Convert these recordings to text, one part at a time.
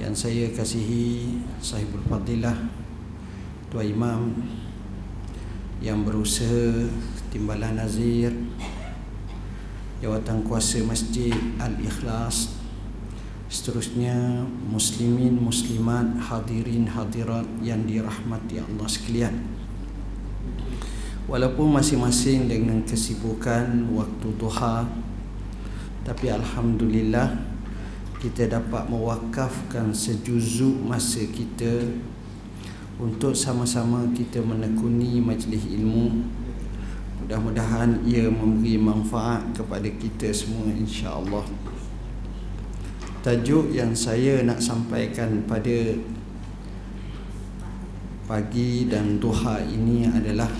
yang saya kasihi sahibul fadilah Tuan Imam yang berusaha Timbalan Nazir Jawatan Kuasa Masjid Al-Ikhlas Seterusnya Muslimin, Muslimat, Hadirin, Hadirat yang dirahmati Allah sekalian. Walaupun masing-masing dengan kesibukan waktu duha Tapi Alhamdulillah kita dapat mewakafkan sejuzuk masa kita untuk sama-sama kita menekuni majlis ilmu. Mudah-mudahan ia memberi manfaat kepada kita semua insya-Allah. Tajuk yang saya nak sampaikan pada pagi dan duha ini adalah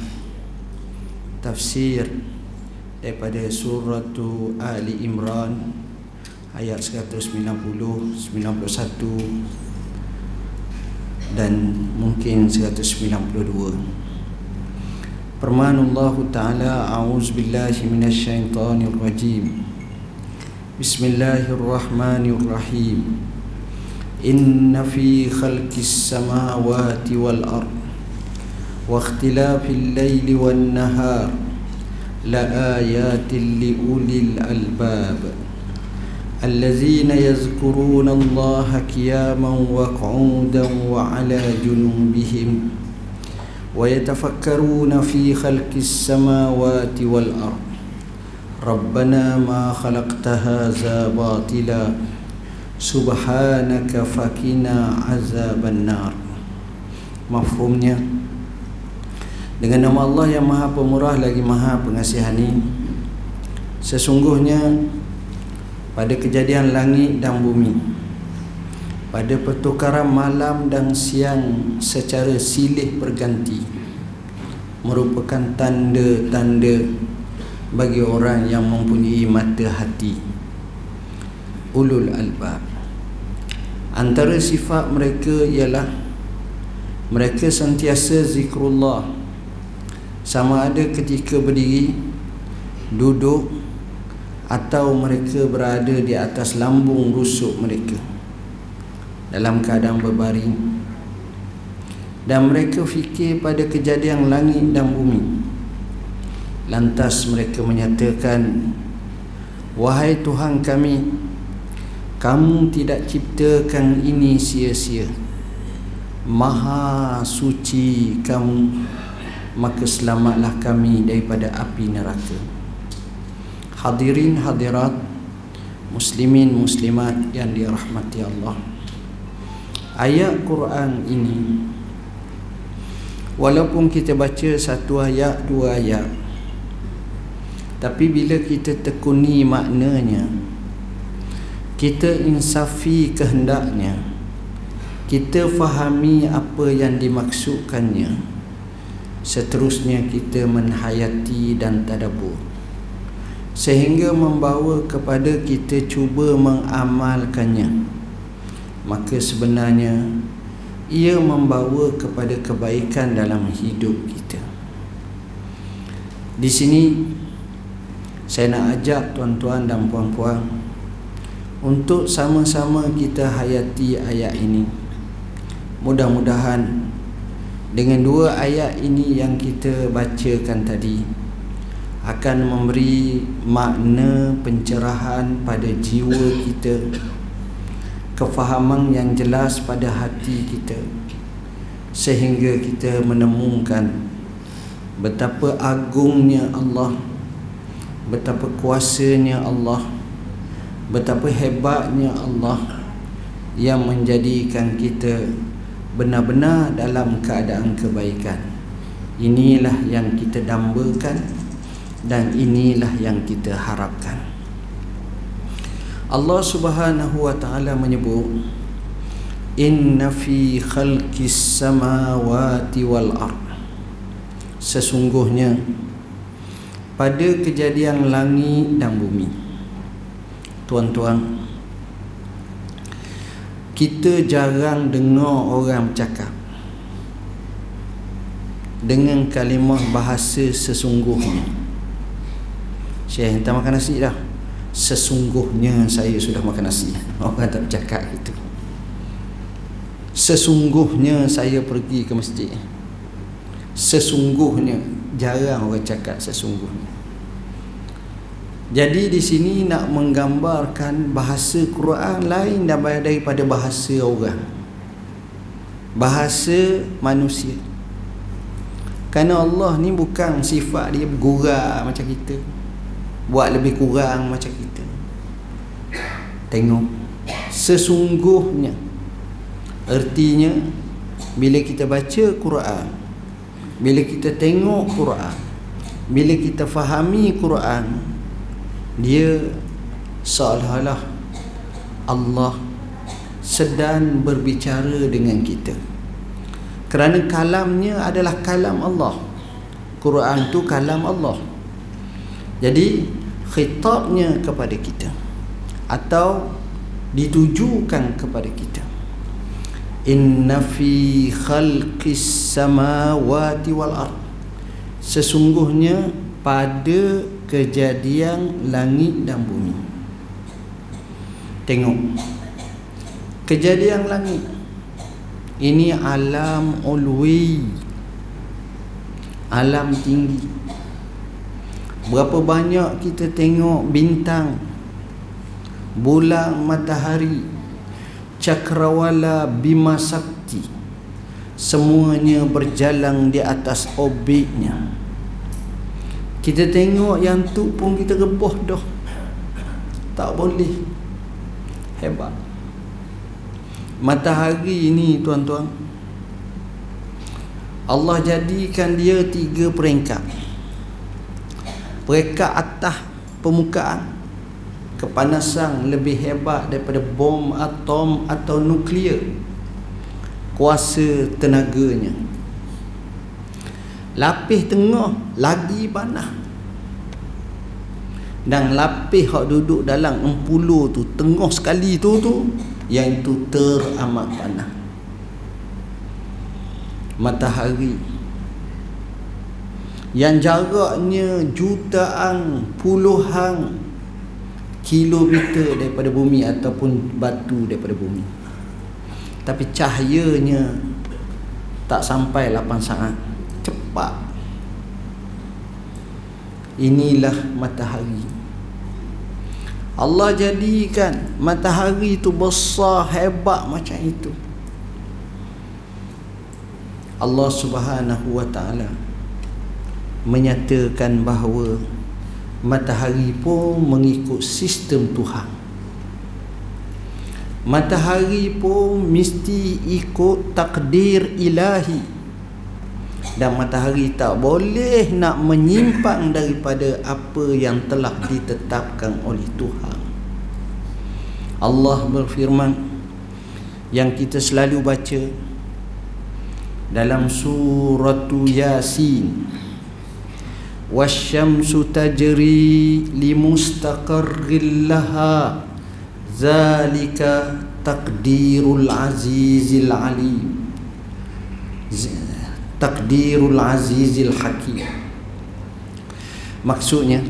tafsir daripada surah Ali Imran ayat 190 91 dan mungkin 192 Firman Allah Ta'ala A'udzu billahi minasyaitonir rajim Bismillahirrahmanirrahim. Inna fi khalqis samawati wal ard nahar la ayatin li ulil albab الذين يذكرون الله قياما وقعودا وعلى جنوبهم ويتفكرون في خلق السماوات والأرض ربنا ما خلقت هذا باطلا سبحانك فقنا عذاب النار مفهومnya dengan nama Allah yang maha pemurah lagi maha pengasihani sesungguhnya pada kejadian langit dan bumi pada pertukaran malam dan siang secara silih berganti merupakan tanda-tanda bagi orang yang mempunyai mata hati. Ulul albab. Antara sifat mereka ialah mereka sentiasa zikrullah. Sama ada ketika berdiri duduk atau mereka berada di atas lambung rusuk mereka dalam keadaan berbaring. Dan mereka fikir pada kejadian langit dan bumi. Lantas mereka menyatakan wahai Tuhan kami kamu tidak ciptakan ini sia-sia. Maha suci kamu maka selamatlah kami daripada api neraka Hadirin hadirat Muslimin muslimat yang dirahmati Allah. Ayat Quran ini Walaupun kita baca satu ayat, dua ayat Tapi bila kita tekuni maknanya Kita insafi kehendaknya Kita fahami apa yang dimaksudkannya Seterusnya kita menhayati dan tadabur sehingga membawa kepada kita cuba mengamalkannya. Maka sebenarnya ia membawa kepada kebaikan dalam hidup kita. Di sini saya nak ajak tuan-tuan dan puan-puan untuk sama-sama kita hayati ayat ini. Mudah-mudahan dengan dua ayat ini yang kita bacakan tadi akan memberi makna pencerahan pada jiwa kita kefahaman yang jelas pada hati kita sehingga kita menemukan betapa agungnya Allah betapa kuasanya Allah betapa hebatnya Allah yang menjadikan kita benar-benar dalam keadaan kebaikan. Inilah yang kita dambakan dan inilah yang kita harapkan. Allah Subhanahu wa taala menyebut inna fi khalqis samawati wal ard. Sesungguhnya pada kejadian langit dan bumi tuan-tuan kita jarang dengar orang cakap dengan kalimah bahasa sesungguhnya Syekh entah makan nasi dah. Sesungguhnya saya sudah makan nasi. Orang tak cakap itu sesungguhnya saya pergi ke masjid. Sesungguhnya. Jarang orang cakap sesungguhnya. Jadi di sini nak menggambarkan bahasa Quran lain daripada bahasa orang. Bahasa manusia. Kerana Allah ni bukan sifat dia bergurau macam kita buat lebih kurang macam kita. Tengok. Sesungguhnya artinya bila kita baca Quran bila kita tengok Quran bila kita fahami Quran dia seolah-olah Allah sedang berbicara dengan kita. Kerana kalamnya adalah kalam Allah. Quran tu kalam Allah jadi khitabnya kepada kita atau ditujukan kepada kita. Inna fi khalqis samawati wal ard. Sesungguhnya pada kejadian langit dan bumi. Tengok. Kejadian langit. Ini alam ulwi. Alam tinggi Berapa banyak kita tengok bintang Bulan matahari Cakrawala Bima Sakti Semuanya berjalan di atas orbitnya. Kita tengok yang tu pun kita geboh dah. Tak boleh. Hebat. Matahari ini tuan-tuan. Allah jadikan dia tiga peringkat peringkat atas permukaan. Kepanasan lebih hebat daripada bom atom atau nuklear. Kuasa tenaganya. Lapis tengah lagi panas dan lapis hak duduk dalam empuluh tu tengah sekali tu tu yang itu teramat panas matahari yang jaraknya jutaan puluhan kilometer daripada bumi ataupun batu daripada bumi. Tapi cahayanya tak sampai 8 saat. Cepat. Inilah matahari. Allah jadikan matahari itu besar hebat macam itu. Allah Subhanahu wa taala menyatakan bahawa matahari pun mengikut sistem Tuhan. Matahari pun mesti ikut takdir ilahi. Dan matahari tak boleh nak menyimpang daripada apa yang telah ditetapkan oleh Tuhan. Allah berfirman yang kita selalu baca dalam surah Yasin wasyamsu tajri li mustaqarril laha zalika taqdirul azizil alim taqdirul azizil hakim maksudnya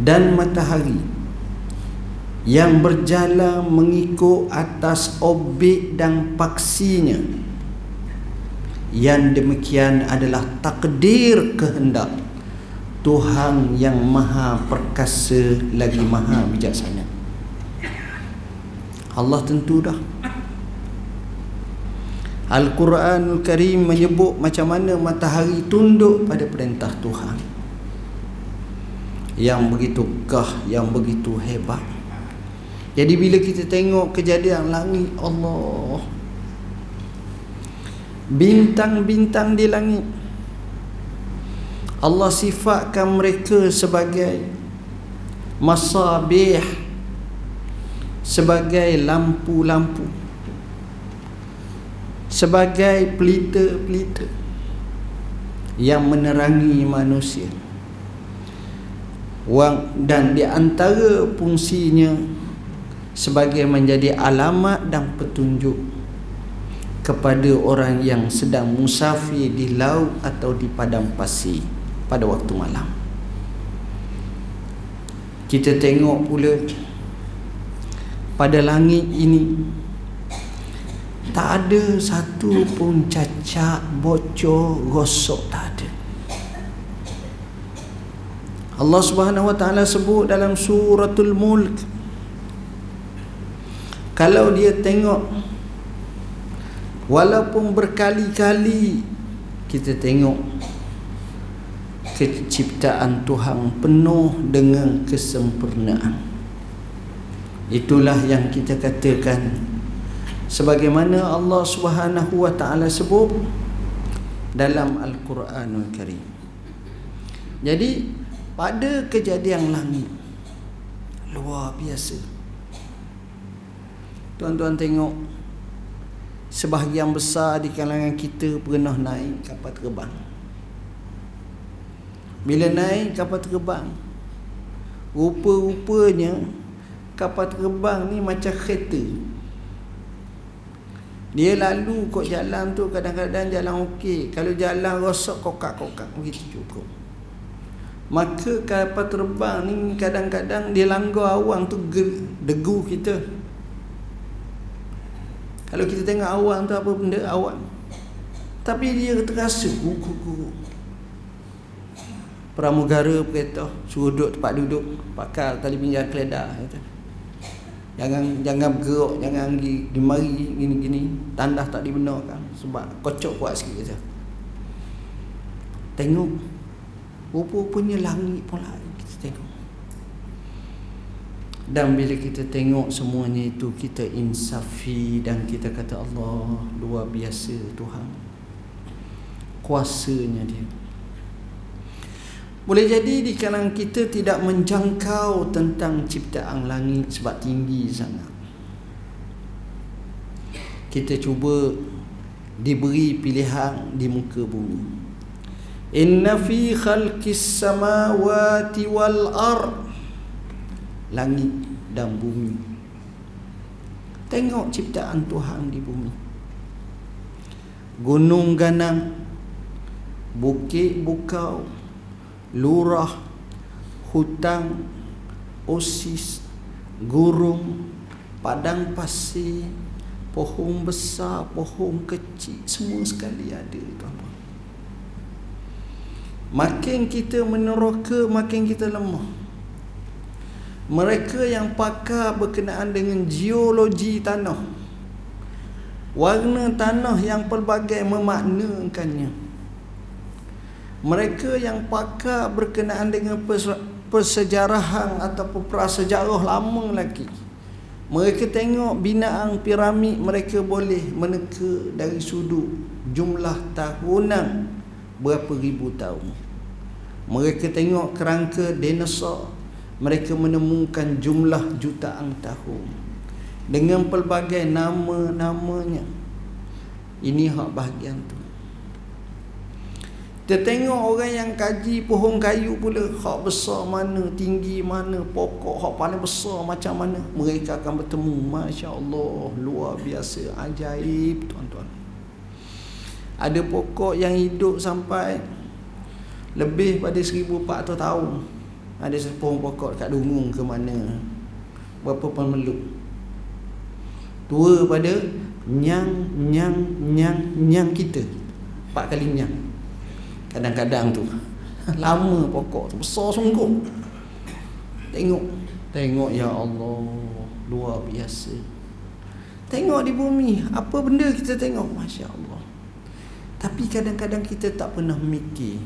dan matahari yang berjalan mengikut atas obit dan paksinya. Yang demikian adalah takdir kehendak. Tuhan yang maha perkasa lagi maha bijaksana. Allah tentu dah. Al-Quranul Karim menyebut macam mana matahari tunduk pada perintah Tuhan. Yang begitu gah, yang begitu hebat. Jadi bila kita tengok kejadian langit Allah. Bintang-bintang di langit Allah sifatkan mereka sebagai masabih sebagai lampu-lampu sebagai pelita-pelita yang menerangi manusia. Dan di antara fungsinya sebagai menjadi alamat dan petunjuk kepada orang yang sedang musafir di laut atau di padang pasir pada waktu malam. Kita tengok pula pada langit ini tak ada satu pun cacat, bocor, gosok tak ada. Allah Subhanahu Wa Taala sebut dalam suratul Mulk kalau dia tengok walaupun berkali-kali kita tengok keciptaan Tuhan penuh dengan kesempurnaan. Itulah yang kita katakan. Sebagaimana Allah Subhanahu wa taala sebut dalam Al-Quranul Karim. Jadi pada kejadian langit luar biasa. Tuan-tuan tengok sebahagian besar di kalangan kita pernah naik kapal terbang bila naik kapal terbang. Rupa-rupanya kapal terbang ni macam kereta. Dia lalu kok jalan tu kadang-kadang jalan okey. Kalau jalan rosak kokak-kokak begitu cukup maka kapal terbang ni kadang-kadang dia langgar awang tu degu kita. Kalau kita tengok awan tu apa benda awan. Tapi dia terasa kuku-kuku. Pramugara kereta suruh duduk tempat duduk, pakai tali pinggang keledar kata. Jangan jangan bergerak, jangan pergi di mari gini-gini, tandas tak dibenarkan sebab kocok kuat sikit kata. Tengok rupa-rupanya langit pun lain kita tengok. Dan bila kita tengok semuanya itu Kita insafi dan kita kata Allah luar biasa Tuhan Kuasanya dia Boleh jadi di kalangan kita tidak menjangkau tentang ciptaan langit Sebab tinggi sangat. Kita cuba diberi pilihan di muka bumi. Inna fi khalqis samawati wal ardh langit dan bumi. Tengok ciptaan Tuhan di bumi. Gunung ganang bukit bukau lurah hutang osis gurung padang pasir pohon besar pohon kecil semua sekali ada tuan makin kita meneroka makin kita lemah. Mereka yang pakar berkenaan dengan geologi tanah. Warna tanah yang pelbagai memaknakannya mereka yang pakar berkenaan dengan persejarahan ataupun prasejarah lama lagi. Mereka tengok binaan piramid mereka boleh meneka dari sudut jumlah tahunan berapa ribu tahun. Mereka tengok kerangka dinosaur mereka menemukan jumlah jutaan tahun dengan pelbagai nama-namanya. Ini hak bahagian tu kita tengok orang yang kaji pohon kayu pula hak besar mana tinggi mana pokok hak paling besar macam mana. Mereka akan bertemu. Masya Allah luar biasa ajaib tuan-tuan. Ada pokok yang hidup sampai lebih pada 1400 tahun. Ada sepuh pokok kat dungung ke mana. Berapa pemeluk. Tua pada nyang nyang nyang nyang kita. Empat kali nyang kadang-kadang tu. Lama pokok tu besar sungguh. Tengok tengok ya Allah luar biasa. Tengok di bumi apa benda kita tengok? Masya Allah. Tapi kadang-kadang kita tak pernah mikir.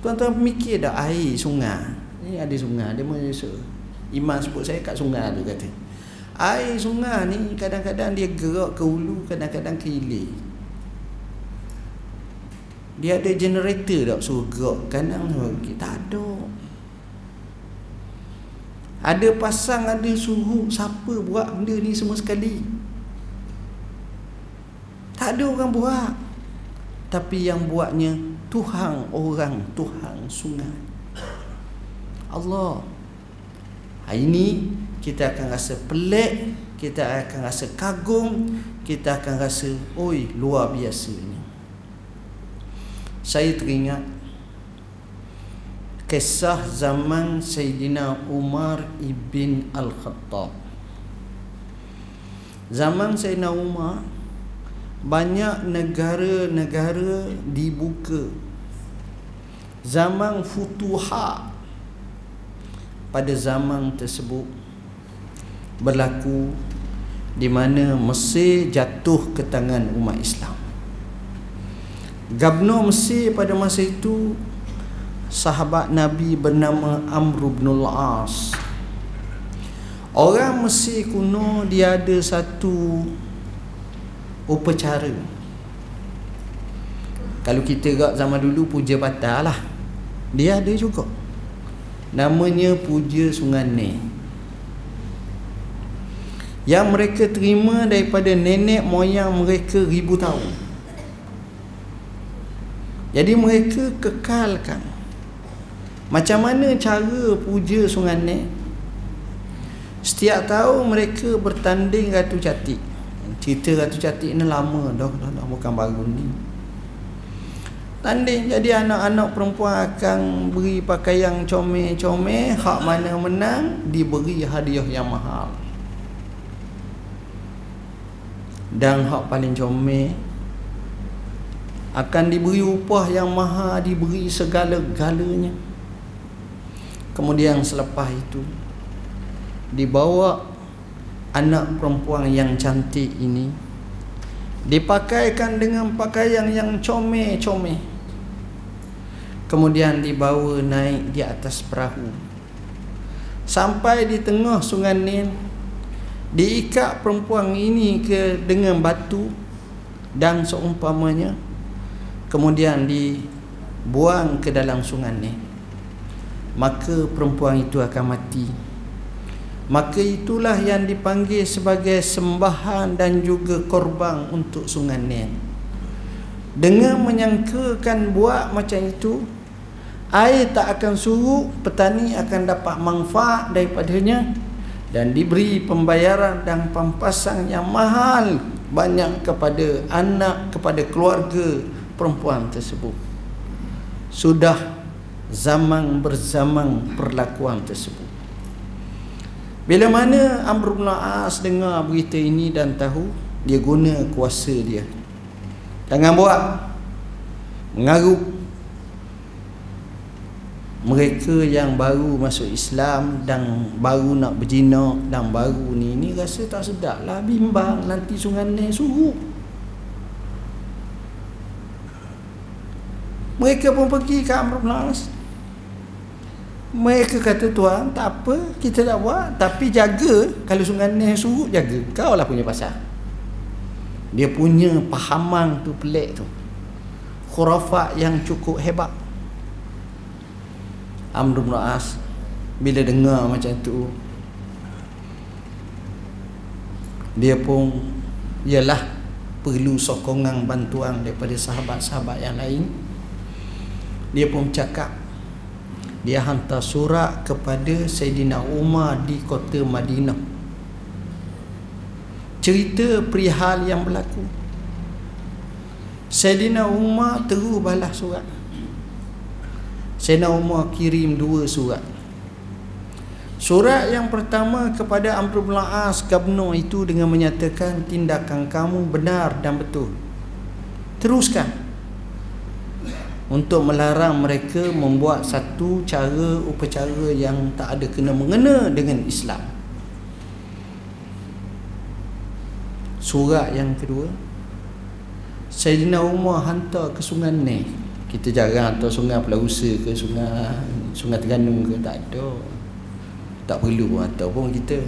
Tuan-tuan mikir dah air sungai. Ni ada sungai dia Malaysia. Iman sebut saya kat sungai tu kata. Air sungai ni kadang-kadang dia gerak ke hulu, kadang-kadang ke hilir. Dia ada generator tak suruh gerak kanan kita ada. Ada pasang ada suruh siapa buat benda ni semua sekali. Tak Tak ada orang buat. Tapi yang buatnya Tuhan orang, Tuhan sungai. Allah. Hari ini kita akan rasa pelik, kita akan rasa kagum, kita akan rasa, oi luar biasa ini. Saya teringat kisah zaman Sayyidina Umar ibn Al-Khattab. Zaman Sayyidina Umar banyak negara-negara dibuka. Zaman futuhat pada zaman tersebut berlaku di mana Mesir jatuh ke tangan umat Islam. Gubernur Mesir pada masa itu sahabat Nabi bernama Amr bin Al-As. Orang Mesir kuno dia ada satu upacara. Kalau kita gak zaman dulu puja patah lah. Dia ada juga. Namanya puja sungane. Yang mereka terima daripada nenek moyang mereka ribu tahun. Jadi mereka kekalkan macam mana cara puja sungane? Setiap tahun mereka bertanding ratu catik. Cerita ratu catik ni lama dah, dah, dah bukan baru ni. Tanding jadi anak-anak perempuan akan beri pakaian comel-comel, hak mana menang diberi hadiah yang mahal. Dan hak paling comel akan diberi upah yang mahal, diberi segala-galanya. Kemudian selepas itu dibawa anak perempuan yang cantik ini dipakaikan dengan pakaian yang comel-comel. Kemudian dibawa naik di atas perahu. Sampai di tengah sungai Nil diikat perempuan ini ke dengan batu dan seumpamanya kemudian dibuang ke dalam sungai Nil maka perempuan itu akan mati. Maka itulah yang dipanggil sebagai sembahan dan juga korban untuk sungai Nil dengan menyangkakan buat macam itu air tak akan surut petani akan dapat manfaat daripadanya dan diberi pembayaran dan pampasan yang mahal banyak kepada anak kepada keluarga perempuan tersebut sudah zaman berzaman perlakuan tersebut. Bila mana Amr bin As dengar berita ini dan tahu, dia guna kuasa dia. Jangan buat mengarut mereka yang baru masuk Islam dan baru nak berjinak dan baru ni ni rasa tak sedap lah bimbang nanti sungai ni suruh mereka pun pergi ke Amr bin As. Mereka kata tuan tak apa kita tak buat tapi jaga. Kalau sungai ni suruh jaga. Kau lah punya pasal. Dia punya pahaman tu pelik tu. Khurafat yang cukup hebat. Amr bin As bila dengar macam tu dia pun ialah perlu sokongan bantuan daripada sahabat-sahabat yang lain dia pun cakap dia hantar surat kepada Sayyidina Umar di kota Madinah. Cerita perihal yang berlaku. Sayyidina Umar terus balas surat. Sayyidina Umar kirim dua surat. Surat yang pertama kepada Amr bin As Gabno itu dengan menyatakan tindakan kamu benar dan betul. Teruskan untuk melarang mereka membuat satu cara upacara yang tak ada kena mengena dengan Islam. Surat yang kedua Sayyidina Umar hantar ke sungai ni Kita jarang hantar sungai Pelausa ke sungai Sungai Terengganu ke Tak ada. Tak perlu pun hantar pun kita.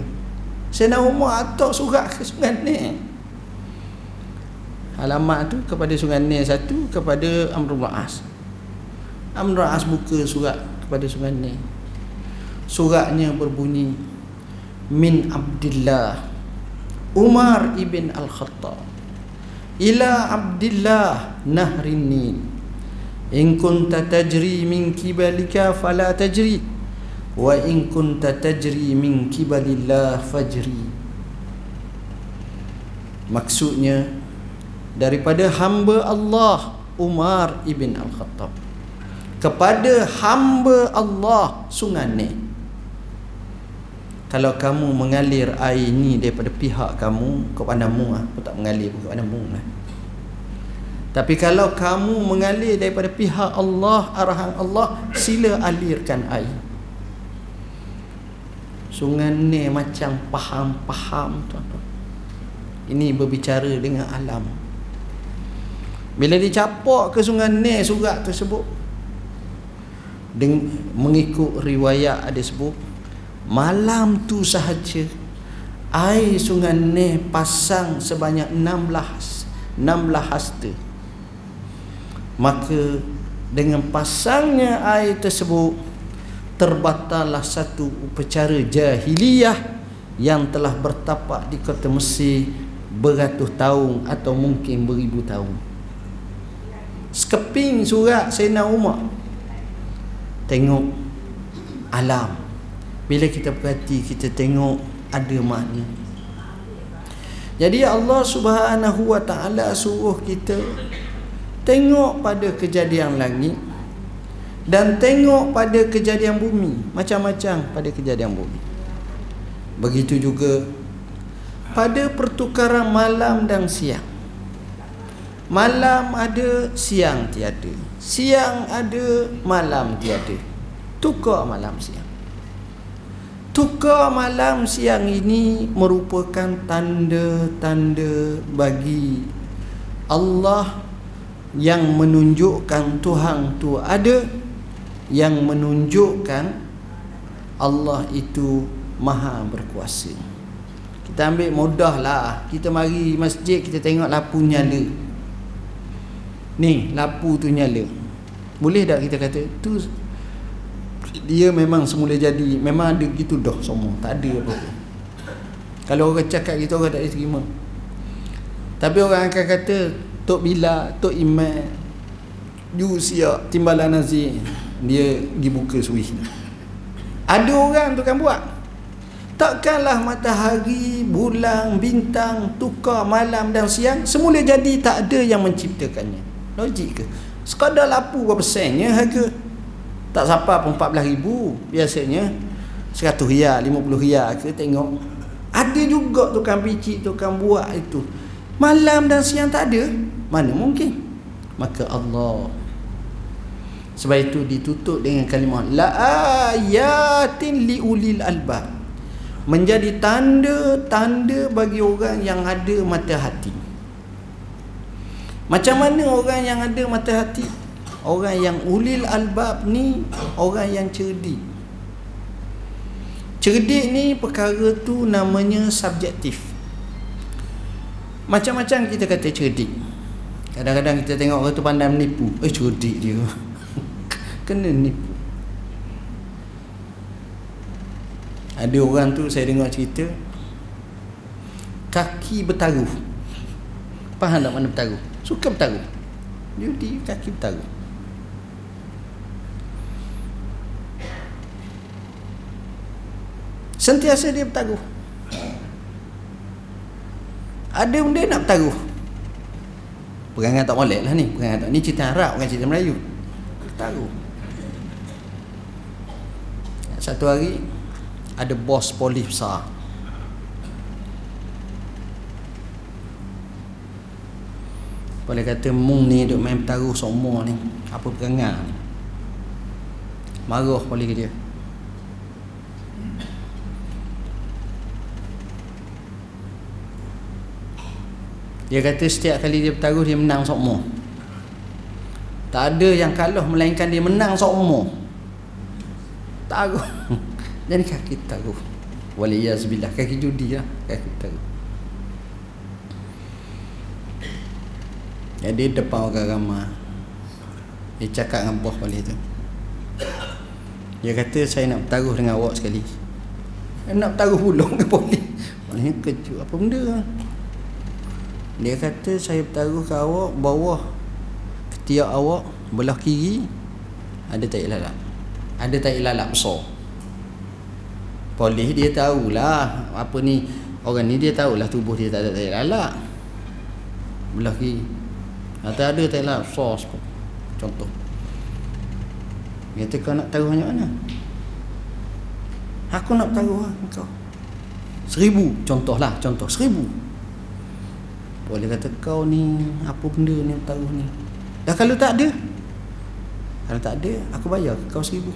Sayyidina Umar hantar surat ke sungai ni Alamat tu kepada sungai ni satu Kepada Amrul As. Amr As buka surat kepada sungai ni Suratnya berbunyi Min Abdullah Umar ibn Al-Khattab ila abdillah nahrin nil. In kunta tajri min kibalika fala tajri wa in kunta tajri min kibalillah fajri. Maksudnya daripada hamba Allah Umar ibn Al-Khattab. Kepada hamba Allah sungai Nil kalau kamu mengalir air ni daripada pihak kamu kepadamu ah aku tak mengalir pun kepadamu lah. tapi kalau kamu mengalir daripada pihak Allah arahan Allah sila alirkan air. Sungai ni macam faham-faham tuan-tuan. Ini berbicara dengan alam bila dicapak ke sungai ni surat tersebut. Dengan mengikut riwayat ada sebut malam tu sahaja air sungai Neh pasang sebanyak 16 16 hasta maka dengan pasangnya air tersebut terbatallah satu upacara jahiliyah yang telah bertapak di kota Mesir beratus tahun atau mungkin beribu tahun sekeping surat Sayyidina Umar. Tengok alam. Bila kita perhati kita tengok ada makna. Jadi Allah Subhanahu wa taala suruh kita tengok pada kejadian langit dan tengok pada kejadian bumi. Macam-macam pada kejadian bumi. Begitu juga pada pertukaran malam dan siang malam ada siang tiada. Siang ada malam tiada. Tukar malam siang. Tukar malam siang ini merupakan tanda-tanda bagi Allah yang menunjukkan Tuhan tu ada yang menunjukkan Allah itu maha berkuasa. Kita ambil mudah lah. Kita mari masjid kita tengok lapu nyala ni lapu tu nyala. Boleh tak kita kata tu dia memang semula jadi memang ada gitu dah semua. Tak ada apa kalau orang cakap gitu orang tak boleh terima. Tapi orang akan kata Tok Bila Tok Iman You siap timbalan nasi Dia pergi buka suih. Ada orang tu kan buat. Takkanlah matahari, bulan, bintang, tukar malam dan siang Semula jadi tak ada yang menciptakannya Logik ke? Sekadar lapu berapa sennya harga tak siapa pun 14 ribu biasanya. 100 riyal 50 riyal ke tengok. Ada juga tukang bicik tukang buat itu. Malam dan siang tak ada. Mana mungkin? Maka Allah. Sebab itu ditutup dengan kalimah la ayatin li ulil albab. Menjadi tanda-tanda bagi orang yang ada mata hati macam mana orang yang ada mata hati? Orang yang ulil albab ni orang yang cerdik. Cerdik ni perkara tu namanya subjektif. Macam-macam kita kata cerdik. Kadang-kadang kita tengok orang tu pandai menipu. Eh cerdik dia. Kena nipu ada orang tu saya dengar cerita kaki bertaruh. Faham tak mana bertaruh suka bertaruh dia di kaki bertaruh Sentiasa dia bertaruh Ada benda nak bertaruh Perangan tak boleh lah ni. Perangan tak Ni cerita Arab bukan cerita Melayu. Bertaruh Satu hari Ada bos polis besar Boleh kata Mung ni duk main bertaruh semua ni Apa perangan ni Marah polis ke dia Dia kata setiap kali dia bertaruh dia menang sokmo. Tak ada yang kalah melainkan dia menang sokmo. Taruh. Jadi kaki taruh. Waliyazbillah kaki judi lah kaki taruh. Jadi depan orang ramai Dia cakap dengan bos balik tu Dia kata saya nak bertaruh dengan awak sekali nak bertaruh pula dengan polis Maksudnya kejut apa benda Dia kata saya bertaruh ke awak bawah ketiak awak belah kiri ada tai lalat. Ada tai lalat besar. Polis dia tahulah apa ni orang ni dia tahulah tubuh dia tak ada tai lalat. Belah kiri. Atau ada tai lalat besar contoh. Kata kau nak taruh banyak mana? Aku nak taruh lah kau. Seribu contohlah contoh seribu boleh kata kau ni apa benda ni taruh ni. Dah kalau tak ada. Kalau tak ada, aku bayar kau seribu.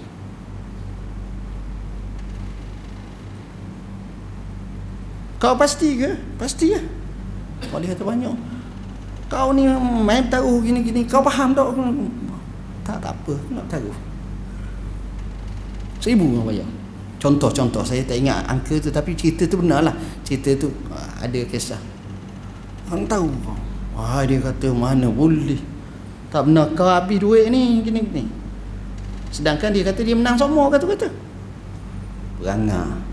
Kau pasti ke? Pasti ya. Boleh kata banyak. Kau ni main taruh gini-gini. Kau faham tak? Tak, tak apa. Nak taruh. Seribu kau bayar. Contoh-contoh. Saya tak ingat angka tu. Tapi cerita tu benar lah. Cerita tu ah, ada kisah. Hang tahu Wah dia kata mana boleh Tak benar kau habis duit ni gini gini Sedangkan dia kata dia menang semua kata kata Perangai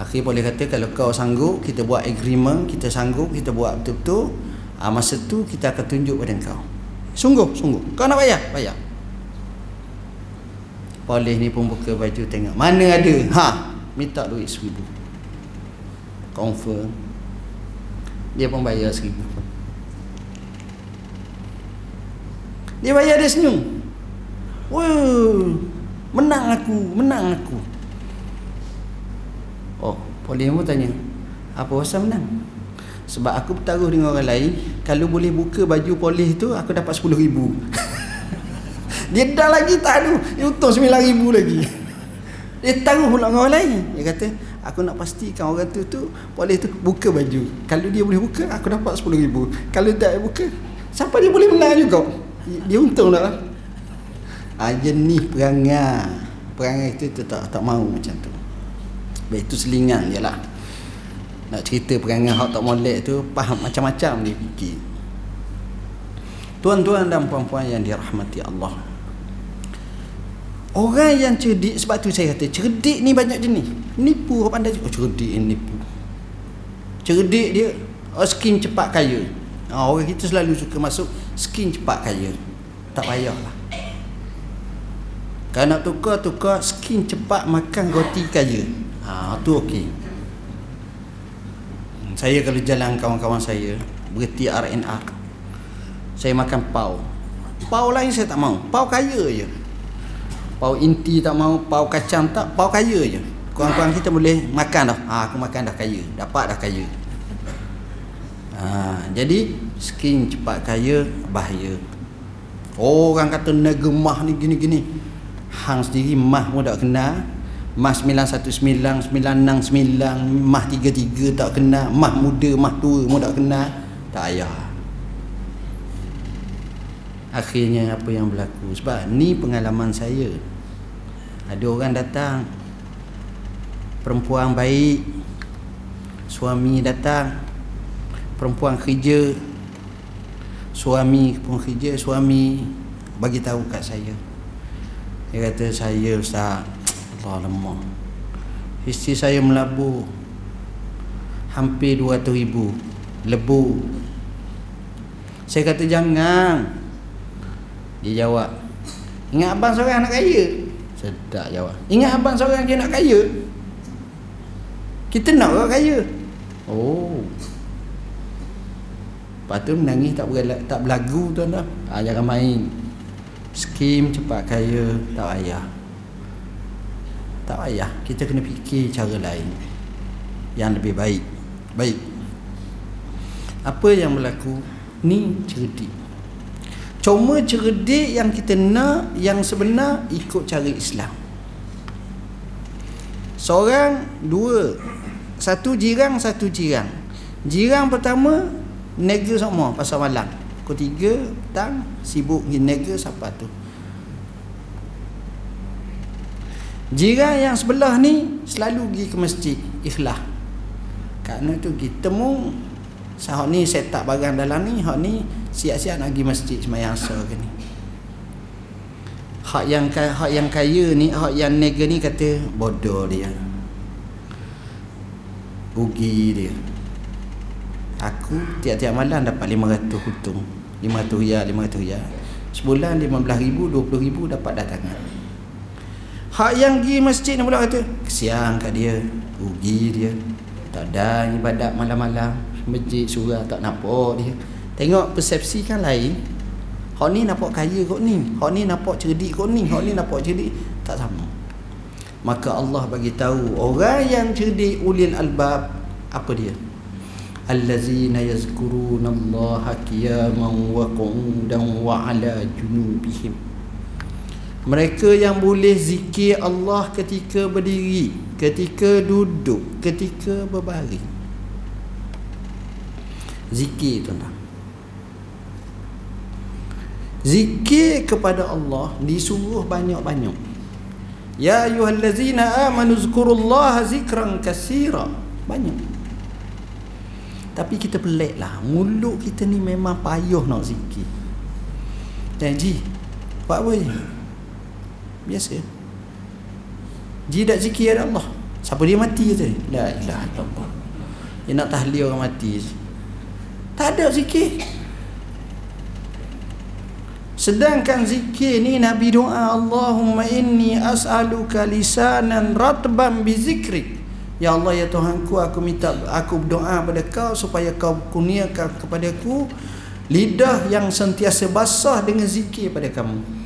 Akhir boleh kata kalau kau sanggup Kita buat agreement Kita sanggup Kita buat betul-betul ha, Masa tu kita akan tunjuk pada kau. Sungguh sungguh. Kau nak bayar? Bayar. Polis ni pun buka baju tengok. Mana ada? Ha Minta duit seribu Confirm. Dia pun bayar seribu. Dia bayar dia senyum. Wah, menang aku menang aku polis pun tanya apa pasal menang sebab aku bertaruh dengan orang lain kalau boleh buka baju polis tu aku dapat sepuluh ribu dia dah lagi tak ada dia untung sembilan ribu lagi dia taruh pula dengan orang lain dia kata Aku nak pastikan orang tu tu boleh tu buka baju. Kalau dia boleh buka, aku dapat RM10,000. Kalau tak buka, siapa dia boleh menang juga? Dia untung lah. Ah jenis perangai. Perangai itu tu tak tak mau macam tu. Baik selingan je lah. Nak cerita perangai hak tak molek tu faham macam-macam dia fikir. Tuan-tuan dan puan-puan yang dirahmati Allah. Orang yang cerdik sebab tu saya kata cerdik ni banyak jenis. Nipu orang pandai oh, cerdik ni nipu. Cerdik dia oh, skin cepat kaya. Ha, orang kita selalu suka masuk skin cepat kaya. Tak payahlah. Kalau nak tukar tukar skin cepat makan roti kaya. Ha tu okey. Saya kalau jalan kawan-kawan saya berhenti RNR. Saya makan pau. Pau lain saya tak mau. Pau kaya je. Pau inti tak mau, pau kacang tak, pau kaya je. Kawan-kawan kita boleh makan dah. Ha, aku makan dah kaya. Dapat dah kaya. Ha, jadi skin cepat kaya bahaya. Orang kata negeri mah ni gini-gini. Hang sendiri mah pun tak kenal. Mah 919, 969, mah 33 tak kenal. Mah muda, mah tua pun tak kenal. Tak payah. Akhirnya apa yang berlaku Sebab ni pengalaman saya ada orang datang perempuan baik suami datang perempuan kerja suami pun kerja suami bagi tahu kat saya dia kata saya ustaz Allah lemah isteri saya melabur hampir 200 ribu lebu saya kata jangan dia jawab ingat abang seorang anak kaya Sedap jawab. Ingat abang seorang dia nak kaya. Kita nak orang kaya. Oh. Lepas tu menangis tak berlagu, tak berlagu tuan dah. Ha, jangan main. Skim cepat kaya. Tak payah. Tak payah. Kita kena fikir cara lain. Yang lebih baik. Baik. Apa yang berlaku? Ni cerdik. Cuma cerdik yang kita nak yang sebenar ikut cara Islam. Seorang dua. Satu jirang, satu jirang. Jirang pertama nega semua pasal malam. Ketiga petang sibuk pergi nega siapa tu. Jirang yang sebelah ni selalu pergi ke masjid ikhlas. Kerana tu kita temu. Sahak ni set tak barang dalam ni, hak ni siap-siap nak pergi masjid semayang asar ke ni. Hak yang hak yang kaya ni hak yang nega ni kata bodoh dia. Rugi dia. Aku tiap-tiap malam dapat 500 hutung. 500 ya 500 ya Sebulan 15 ribu 20 ribu dapat datangan Hak yang pergi masjid ni pula kata Kesian kat dia Rugi dia Tak ada ibadat malam-malam Masjid surah tak nampak dia. Tengok persepsi kan lain. Hak ni nampak kaya kot ni Hak ni nampak cerdik kot ni Hak ni nampak cerdik Tak sama. Maka Allah bagi tahu Orang yang cerdik ulil albab Apa dia? Allazina yazkuruna Allah qiyaman wa qu'udan wa ala junubihim mereka yang boleh zikir Allah ketika berdiri ketika duduk ketika berbaring. Zikir tuan zikir kepada Allah disuruh banyak-banyak. Ya ayyuhallazina amanu zkurullaha zikran kaseera. Banyak. Tapi kita pelik lah. Mulut kita ni memang payuh nak zikir. Dan Ji Buat apa je Biasa. Ji tak zikir ada Allah. Siapa dia mati tu La ilah Allah Dia nak tahlil orang mati Tak ada zikir. Sedangkan zikir ni Nabi doa Allahumma inni as'aluka lisanan ratban bi zikrik. Ya Allah ya Tuhanku aku minta aku berdoa pada kau supaya kau kurniakan kepada aku lidah yang sentiasa basah dengan zikir pada kamu.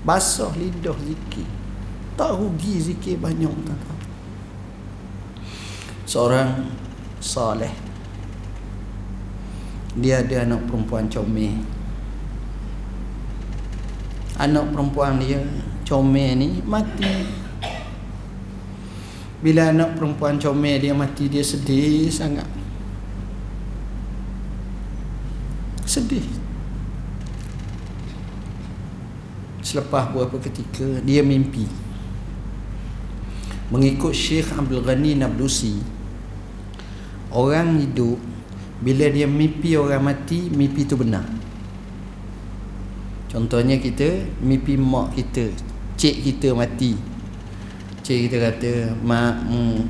Basah lidah zikir. Tak rugi zikir banyak tak Seorang soleh dia ada anak perempuan comel. Anak perempuan dia comel ni mati. Bila anak perempuan comel dia mati dia sedih sangat. Sedih selepas beberapa ketika dia mimpi. Mengikut Syekh Abdul Ghani Nablusi orang hidup bila dia mimpi orang mati mimpi itu benar. Contohnya kita mimpi mak kita cik kita mati. Cik kita kata Mak hmm,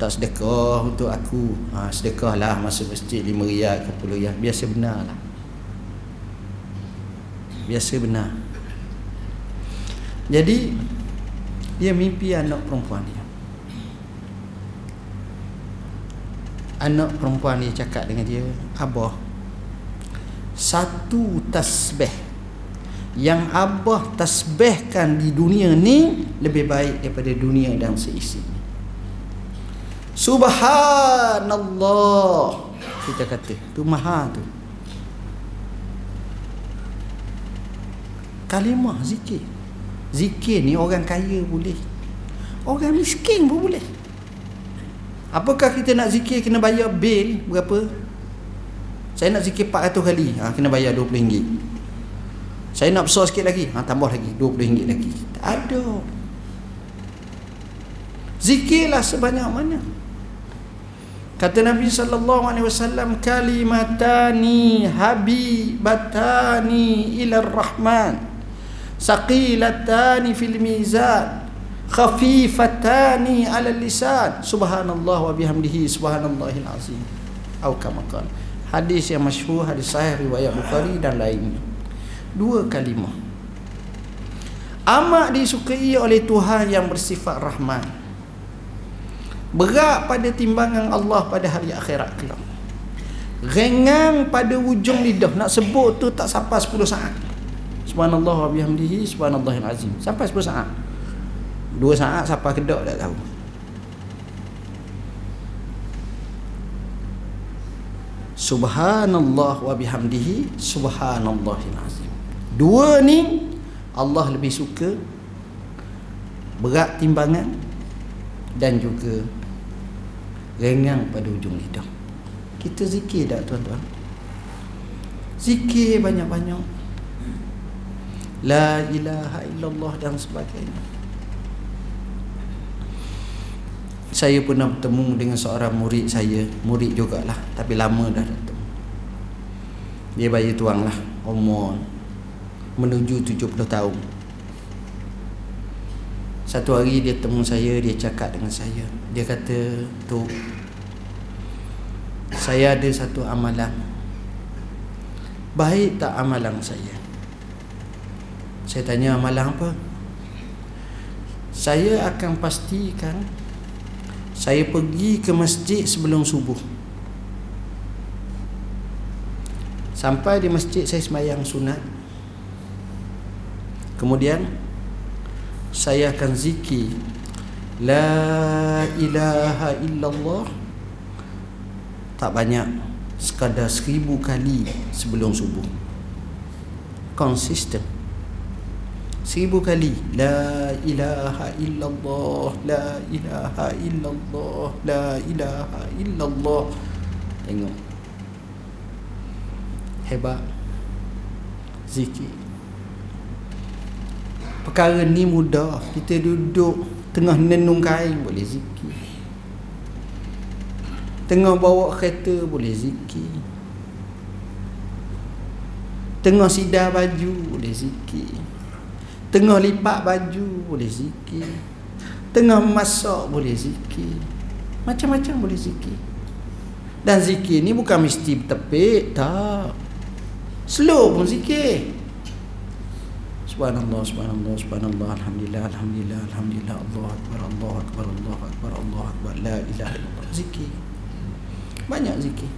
Tak sedekah untuk aku. Ha, Sedekah lah masuk masjid lima riyad ke puluh riyad Biasa benar lah Biasa benar Jadi Dia mimpi anak perempuan dia Anak perempuan dia cakap dengan dia Abah Satu tasbih yang Abah tasbihkan di dunia ni lebih baik daripada dunia dan seisi. Subhanallah. Kita kata, tu maha tu. Kalimah zikir. Zikir ni orang kaya boleh. Orang miskin pun boleh. Apakah kita nak zikir kena bayar bil berapa? Saya nak zikir 400 kali, ha, kena bayar 20 ringgit. Saya nak besar sikit lagi. Ha, tambah lagi. RM20 lagi. Tak ada. Zikirlah sebanyak mana. Kata Nabi sallallahu alaihi wasallam kalimatani habibatani ila rahman saqilatani fil mizan. Khafifatani ala lisan. Subhanallah wa bihamdihi subhanallahil azim. Atau kama hadis yang masyhur hadis sahih riwayat Bukhari dan lainnya. Dua kalimah. Amat disukai oleh Tuhan yang bersifat rahman. Berat pada timbangan Allah pada hari akhirat kelak. Rengang pada ujung lidah. Nak sebut tu tak sampai 10 saat subhanallah wa bihamdihi subhanallahil azim sampai 10 saat 2 saat sampai kedak tak tahu subhanallah wa bihamdihi subhanallahil azim Dua ni Allah lebih suka berat timbangan dan juga rengang pada ujung lidah. Kita zikir tak tuan-tuan? Zikir banyak-banyak. La ilaha illallah dan sebagainya. Saya pernah bertemu dengan seorang murid saya, murid jugalah, tapi lama dah datang. Dia bayi tuang lah, umur menuju 70 tahun. Satu hari dia temu saya dia cakap dengan saya. Dia kata tu saya ada satu amalan. Baik tak amalan saya saya tanya amalan apa? Saya akan pastikan saya pergi ke masjid sebelum subuh. Sampai di masjid saya sembahyang sunat. Kemudian saya akan zikir la ilaha illallah. Tak banyak sekadar seribu kali sebelum subuh. Konsisten seribu kali. La ilaha illallah la ilaha illallah la ilaha illallah. Tengok. Hebat. Zikir. Perkara ni mudah. Kita duduk tengah nenung kain boleh zikir. Tengah bawa kereta boleh zikir. Tengah sidar baju boleh zikir Tengah lipat baju boleh zikir. Tengah masak boleh zikir. Macam-macam boleh zikir. Dan zikir ni bukan mesti bertepik, tak. Slow pun zikir. Subhanallah, subhanallah, subhanallah, alhamdulillah, alhamdulillah, alhamdulillah, Allah akbar, Allah akbar, Allah akbar, Allah akbar, la ilaha illallah. Zikir. Banyak zikir.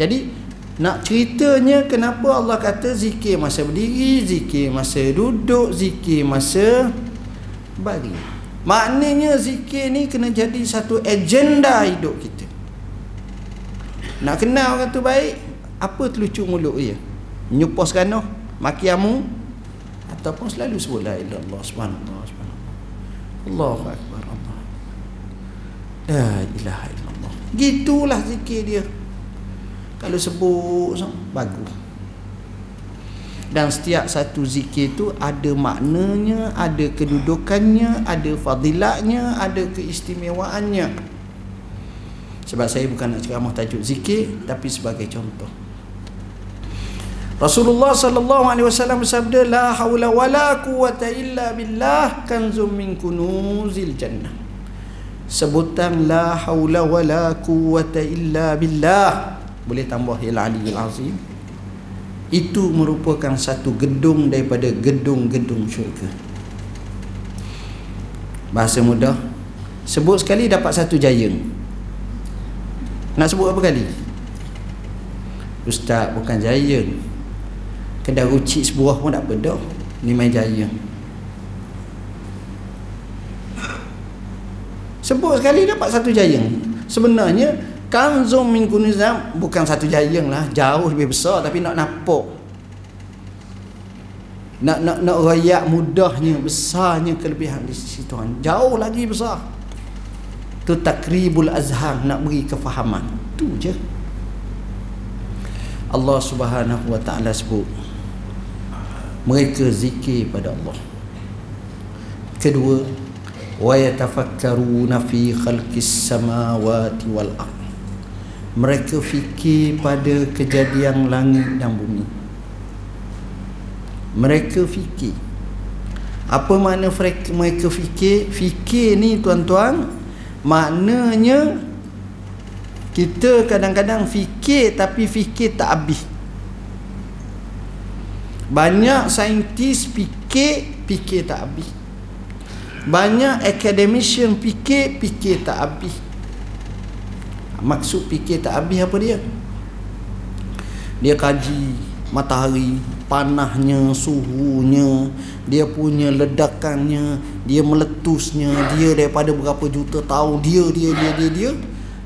Jadi nak ceritanya kenapa Allah kata zikir masa berdiri, zikir masa duduk, zikir masa bagi. Maknanya zikir ni kena jadi satu agenda hidup kita. Nak kenal orang tu baik, apa telucuk mulut dia? Nyupos kanoh, maki amu ataupun selalu sebut la ilaha illallah subhanallah subhanallah. Allahu akbar Allah. La ilaha illallah. Gitulah zikir dia kalau sebut bagus. Dan setiap satu zikir tu ada maknanya ada kedudukannya ada fadilatnya ada keistimewaannya. Sebab saya bukan nak ceramah tajuk zikir tapi sebagai contoh. Rasulullah sallallahu alaihi wasallam bersabda la haula wala quwata illa billah kanzum min kunuzil jannah. Sebutan la haula wala quwata illa billah boleh tambah ya ali azim. Itu merupakan satu gedung daripada gedung-gedung syurga. Bahasa mudah sebut sekali dapat satu jaya. Nak sebut apa kali? Ustaz bukan jaya. Kedai rucik sebuah pun tak apa dah ni main jaya. Sebut sekali dapat satu jaya. Sebenarnya kanzum min kunizam bukan satu jayang lah. Jauh lebih besar tapi nak napok. Nak nak nak rayak mudahnya besarnya kelebihan di sisi Tuhan. Jauh lagi besar. Tu takribul azhar nak beri kefahaman. Tu je. Allah Subhanahu wa taala sebut mereka zikir pada Allah. Kedua wa yatafakkaruna fi khalqis samawati wal ardh mereka fikir pada kejadian langit dan bumi. Mereka fikir. Apa makna mereka fikir? Fikir ni tuan-tuan maknanya kita kadang-kadang fikir tapi fikir tak habis. Banyak saintis fikir fikir tak habis. Banyak academician fikir fikir tak habis maksud fikir tak habis apa dia? Dia kaji matahari panahnya suhunya dia punya ledakannya dia meletusnya dia daripada berapa juta tahun dia dia dia dia dia.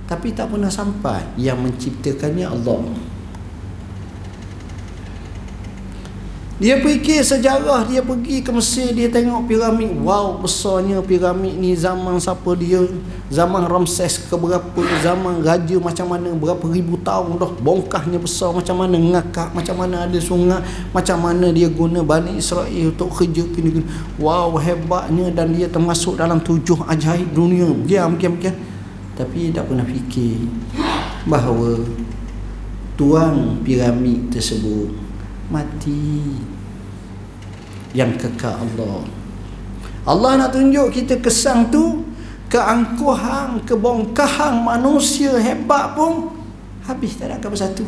Tapi tak pernah sampai yang menciptakannya Allah Dia fikir sejarah dia pergi ke Mesir dia tengok piramid. Wow, besarnya piramid ni zaman siapa dia? Zaman Ramses ke berapa? Zaman raja macam mana? Berapa ribu tahun dah. Bongkahnya besar macam mana? Ngakak macam mana ada sungai? Macam mana dia guna Bani Israel untuk kerja gini, gini. Wow, hebatnya dan dia termasuk dalam tujuh ajaib dunia. Diam, diam, diam. Tapi tak pernah fikir bahawa tuan piramid tersebut mati. Yang kekal Allah. Allah nak tunjuk kita kesan tu keangkuhan kebongkahan manusia hebat pun habis tak ada apa satu.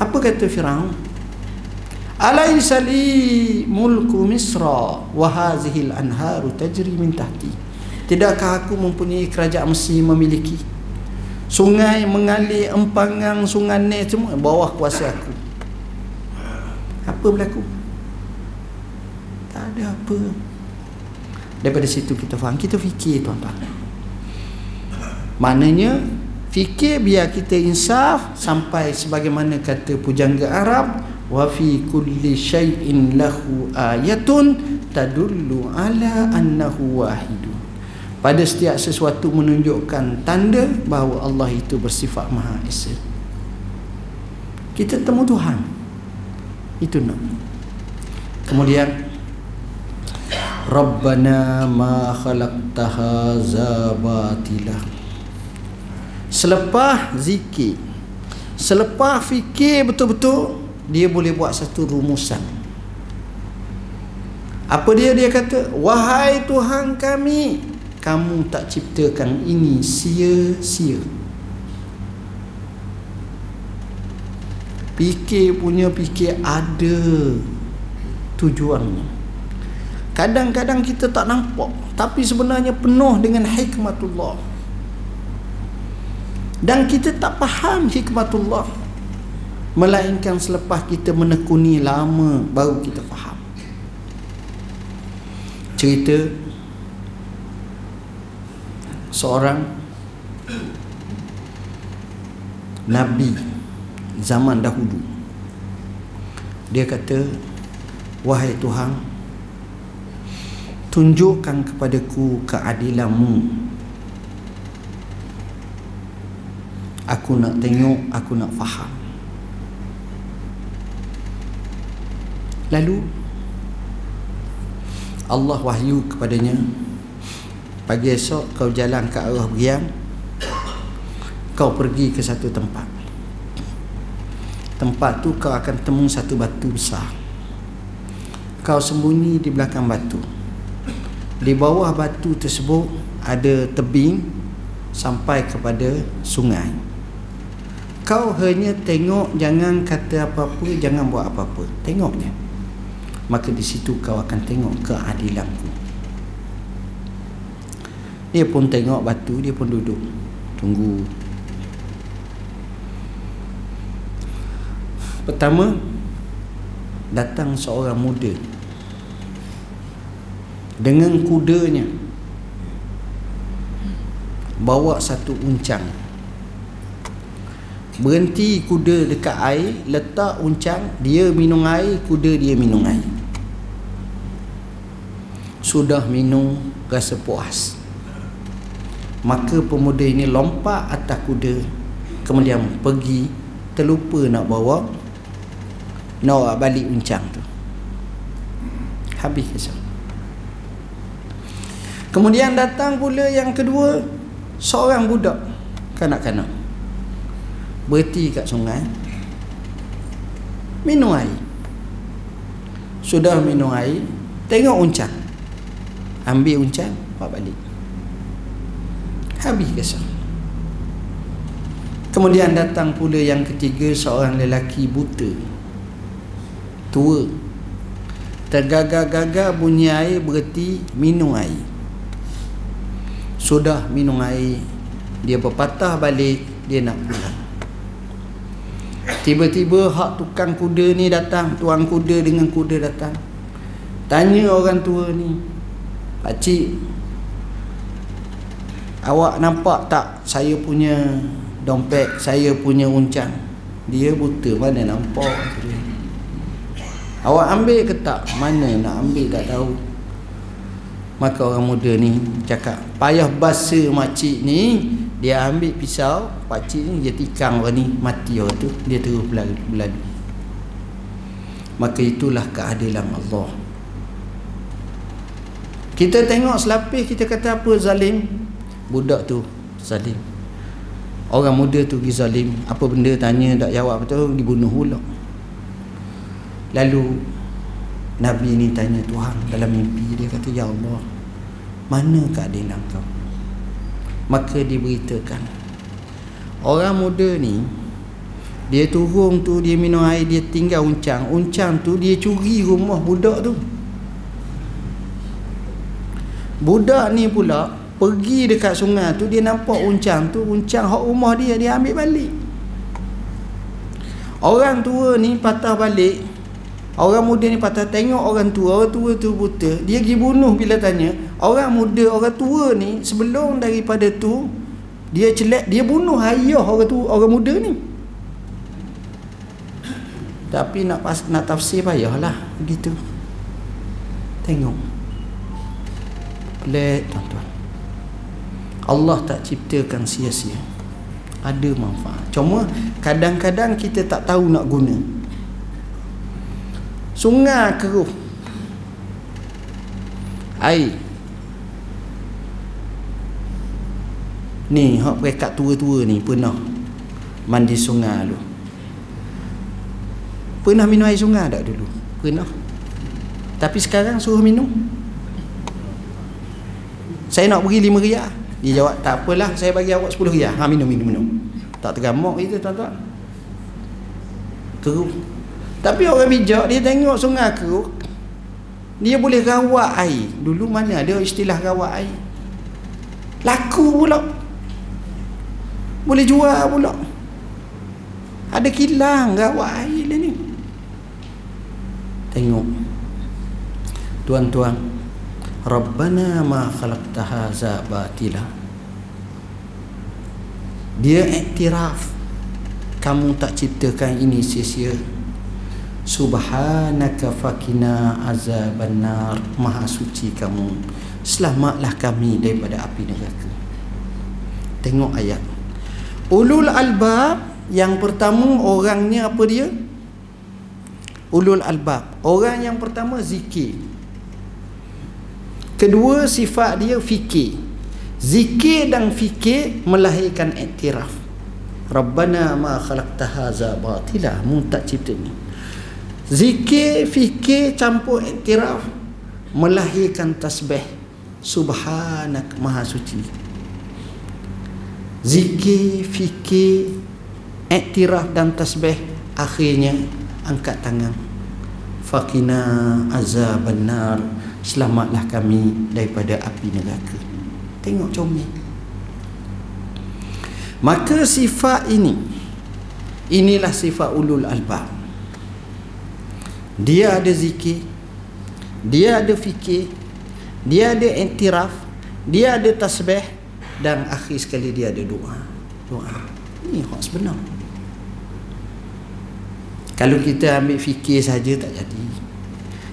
Apa kata Firaun? Alaysa li mulku misra wa hadhihi al-anharu tajri min tahti. Tidakkah aku mempunyai kerajaan Mesir memiliki? Sungai mengalir empangan sungai ni semua bawah kuasa aku apa berlaku? Tak ada apa. Daripada situ kita faham. Kita fikir tuan-tuan. Maknanya fikir biar kita insaf sampai sebagaimana kata pujangga Arab wa fi kulli shay'in lahu ayatun tadullu ala annahu wahid pada setiap sesuatu menunjukkan tanda bahawa Allah itu bersifat maha esa. Kita temu Tuhan itu nak kemudian Rabbana ma khalaqta hadza batila selepas zikir selepas fikir betul-betul dia boleh buat satu rumusan. Apa dia? Dia kata wahai Tuhan kami kamu tak ciptakan ini sia-sia fikir punya fikir ada tujuannya. Kadang-kadang kita tak nampak tapi sebenarnya penuh dengan hikmatullah. Dan kita tak faham hikmatullah melainkan selepas kita menekuni lama baru kita faham. Cerita seorang nabi zaman dahulu. Dia kata wahai Tuhan tunjukkan kepadaku keadilanmu. Aku nak tengok aku nak faham. Lalu Allah wahyu kepadanya Pagi esok kau jalan ke arah Biang Kau pergi ke satu tempat Tempat tu kau akan temu satu batu besar. Kau sembunyi di belakang batu. Di bawah batu tersebut Ada tebing Sampai kepada sungai. Kau hanya tengok Jangan kata apa-apa Jangan buat apa-apa. Tengoknya. Maka di situ kau akan tengok keadilanku. Dia pun tengok batu dia pun duduk. Tunggu pertama datang seorang muda. Dengan kudanya. Bawa satu uncang. Berhenti kuda dekat air letak uncang dia minum air kuda dia minum air. Sudah minum rasa puas. Maka pemuda ini lompat atas kuda kemudian pergi terlupa nak bawa bawa balik uncang tu. Habis kisah kemudian datang pula yang kedua seorang budak kanak-kanak. Berhenti kat sungai. Minum air. Sudah minum air tengok uncang. Ambil uncang bawa balik. Habis kisah kemudian datang pula yang ketiga seorang lelaki buta tua. Tergagah-gagah bunyi air berhenti minum air. Sudah minum air dia berpatah balik dia nak pulang. Tiba-tiba hak tukang kuda ni datang tuang kuda dengan kuda datang. Tanya orang tua ni Pakcik Awak nampak tak Saya punya Dompet Saya punya uncang? Dia buta Mana nampak Awak ambil ke tak? Mana nak ambil? Tak tahu. Maka orang muda ni Cakap Payah basa makcik ni Dia ambil pisau Pakcik ni dia tikang orang ni Mati orang tu. Dia terus berlalu Maka itulah keadilan Allah. Kita tengok selapis kita kata apa? Zalim. Budak tu zalim. Orang muda tu pergi zalim. Apa benda tanya tak jawab betul dibunuh pula lalu Nabi ni tanya Tuhan dalam mimpi dia kata ya Allah mana keadilan kau? Maka diberitakan orang muda ni dia turun tu dia minum air dia tinggal uncang. Uncang tu dia curi rumah budak tu. Budak ni pula pergi dekat sungai tu dia nampak uncang tu uncang hak rumah dia dia ambil balik. Orang tua ni patah balik orang muda ni patah tengok orang tua orang tua tu buta. Dia pergi bunuh bila tanya orang muda orang tua ni sebelum daripada tu dia celak dia bunuh ayah orang tu orang muda ni. Tapi nak pas, nak tafsir payahlah begitu tengok. Pelik tuan-tuan. Allah tak ciptakan sia-sia. Ada manfaat. Cuma kadang-kadang kita tak tahu nak guna sungai keruh. Air. Ni hak perekat tua-tua ni pernah mandi sungai dulu. Pernah minum air sungai tak dulu? Pernah. Tapi sekarang suruh minum. Saya nak beri lima riyal dia jawab tak apalah saya bagi awak sepuluh riyal ha minum minum minum. Tak tergamuk itu tuan-tuan. Keruh tapi orang bijak dia tengok sungai keruh dia boleh rawat air. Dulu mana ada istilah rawat air? Laku pula. Boleh jual pula. Ada kilang rawat air dia ni. Tengok. Tuan-tuan Rabbana ma khalaqta hadza batila. Dia iktiraf. Kamu tak ciptakan ini sia-sia Subhanaka fakina azaban nar Maha suci kamu Selamatlah kami daripada api neraka Tengok ayat Ulul albab Yang pertama orangnya apa dia? Ulul albab Orang yang pertama zikir Kedua sifat dia fikir. Zikir dan fikir melahirkan iktiraf. Rabbana ma khalaqta hadza batila. Mu tak cipta ni. Zikir, fikir campur iktiraf melahirkan tasbih. Subhanak maha suci. Zikir, fikir, iktiraf dan tasbih akhirnya angkat tangan. Fakina azaban nar selamatlah kami daripada api neraka tengok comel maka sifat ini inilah sifat ulul albab dia ada zikir dia ada fikir dia ada intiraf dia ada tasbih dan akhir sekali dia ada doa. Doa. Ini hak sebenar. Kalau kita ambil fikir saja tak jadi.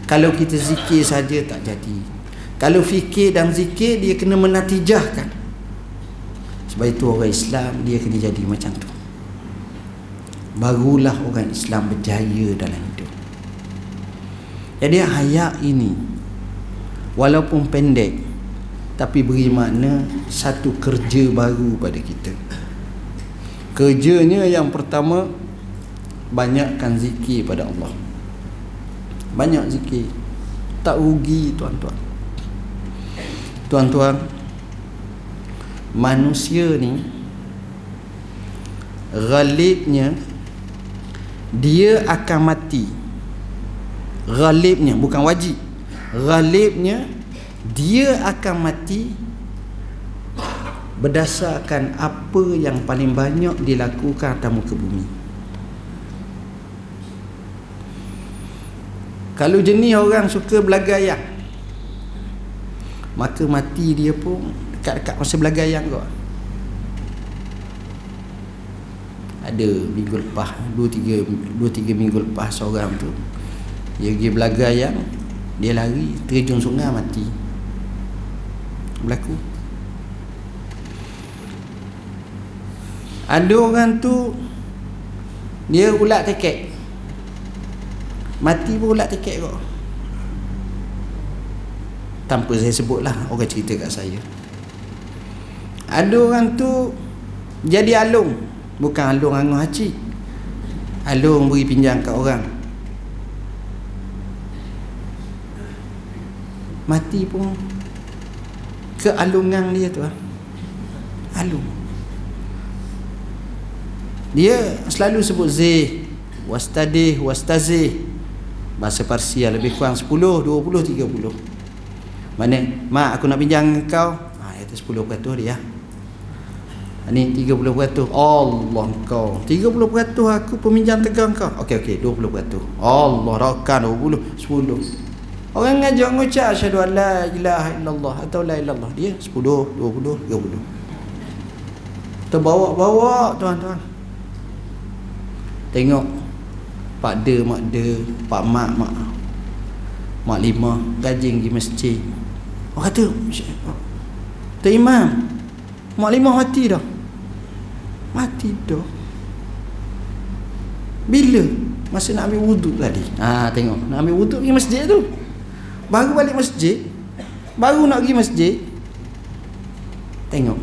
Kalau kita zikir saja tak jadi. Kalau fikir dan zikir dia kena menatijahkan. Sebab itu orang Islam dia kena jadi macam tu. Barulah orang Islam berjaya dalam jadi ayat ini walaupun pendek tapi beri makna satu kerja baru pada kita. Kerjanya yang pertama banyakkan zikir pada Allah. Banyak zikir. Tak rugi tuan-tuan. Tuan-tuan manusia ni ghalibnya dia akan mati ghalibnya bukan wajib. Ghalibnya dia akan mati berdasarkan apa yang paling banyak dilakukan atas muka bumi. Kalau jenis orang suka belagayang Maka mati dia pun Dekat-dekat masa belagayang kot. Ada minggu lepas Dua tiga, dua tiga minggu lepas seorang tu Dia pergi belagayang Dia lari Terjun sungai mati. Berlaku. Ada orang tu Dia ulat teket Mati pun ulat tiket kok. Tanpa saya sebutlah Orang cerita kat saya. Ada orang tu Jadi alung. Bukan alung angung haji Alung beri pinjam kat orang Mati pun Kealungan dia tu lah Alung dia selalu sebut zih wastadih wastazih. Bahasa Parsi lebih kurang 10 20 30 mana mak aku nak pinjam kau. Ha itu 10% dia ini 30% Allah kau. 30% aku peminjam tegang kau. Okey okey 20% Allah rakan 20 10 orang ngajak ngucap asyhadu an la ilaha illallah atau la ilallah dia 10 20 30 terbawa-bawa tuan-tuan. Tengok pak de mak de pak mak mak mak lima gajing pergi masjid. Orang kata tu imam mak lima mati dah. Mati dah. Bila masa nak ambil wuduk tadi ha tengok. Nak ambil wuduk pergi masjid tu baru balik masjid baru nak pergi masjid tengok.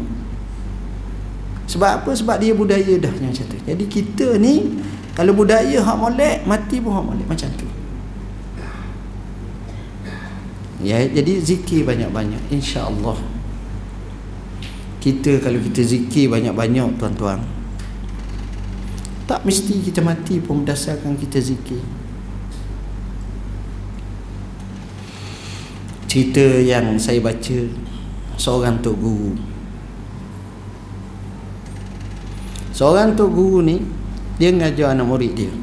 Sebab apa? Sebab dia budaya dah macam tu. Jadi kita ni kalau budaya hak molek mati pun hak molek. Macam tu. Ya jadi zikir banyak-banyak. insya-Allah. Kita kalau kita zikir banyak-banyak tuan-tuan tak mesti kita mati pun berdasarkan kita zikir cerita yang saya baca seorang tok guru. Seorang tok guru ni dia ngajar anak murid dia.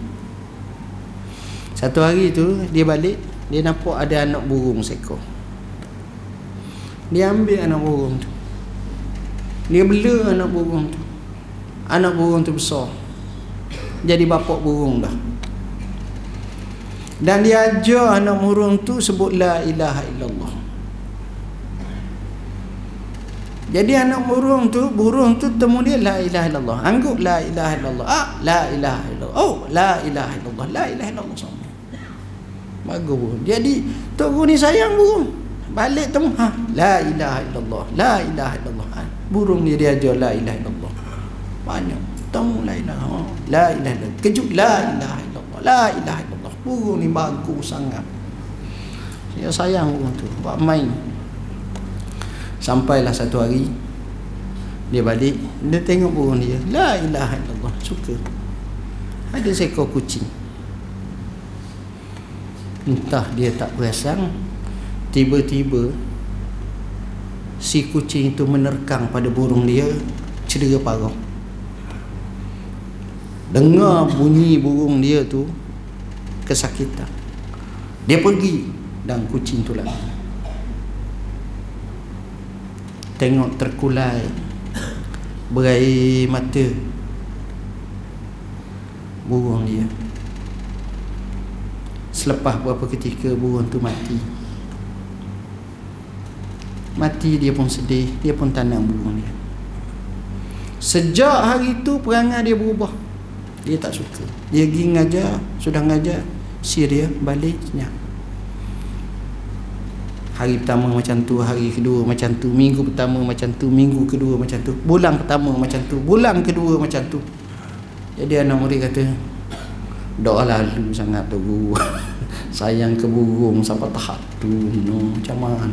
Satu hari tu dia balik dia nampak ada anak burung seekor. Dia ambil anak burung tu. Dia bela anak burung tu. Anak burung tu besar. Jadi bapak burung dah dan dia ajar anak burung tu sebut la ilaha illallah Jadi anak burung tu, burung tu temu dia la ilaha illallah. Angguk la ilaha illallah. Ah, la ilaha illallah. Oh, la ilaha illallah. La ilaha illallah sama. Bagus burung. Jadi tok guru ni sayang burung. Balik temu, ha, la ilaha illallah. La ilaha illallah. Ha, burung ni dia ajar la ilaha illallah. Banyak. Temu la ilaha. La ilaha illallah. Kejut la ilaha illallah. La ilaha illallah. Burung ni bagus sangat. Saya sayang burung tu. Buat main. Sampailah satu hari Dia balik Dia tengok burung dia La ilaha illallah Suka Ada seekor kucing Entah dia tak perasan Tiba-tiba Si kucing itu menerkang pada burung dia Cedera parah Dengar bunyi burung dia tu Kesakitan. Dia pergi Dan kucing tu lagi. Tengok terkulai berair mata. Burung dia. Selepas beberapa ketika burung tu mati. Mati dia pun sedih dia pun tanam burung dia. Sejak hari tu perangai dia berubah. Dia tak suka. Dia pergi ngajar sudah ngajar Syria balik senyap Hari pertama macam tu, hari kedua macam tu, minggu pertama macam tu, minggu kedua macam tu, bulan pertama macam tu, bulan kedua macam tu. Jadi anak murid kata, doa lalu sangat tu. Sayang ke burung sampai tahap tu, no, macam mana?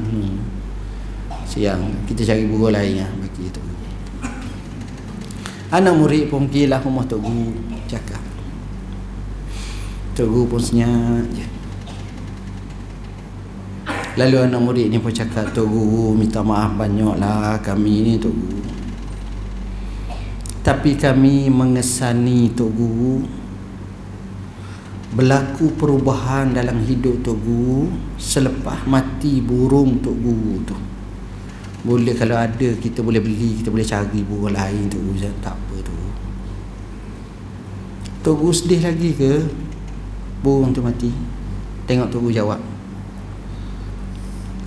Siang kita cari burung lain ya, bagi tu. Anak murid pun pergilah rumah tu guru guru pun senyap je. Lalu anak murid ni pun cakap Tok Guru minta maaf banyak lah kami ni Tok Guru Tapi kami mengesani Tok Guru Berlaku perubahan dalam hidup Tok Guru Selepas mati burung Tok Guru tu. Boleh kalau ada kita boleh beli Kita boleh cari burung lain Tok Guru Tak apa tu. Tok Guru sedih lagi ke Burung tu mati. Tengok Guru jawab.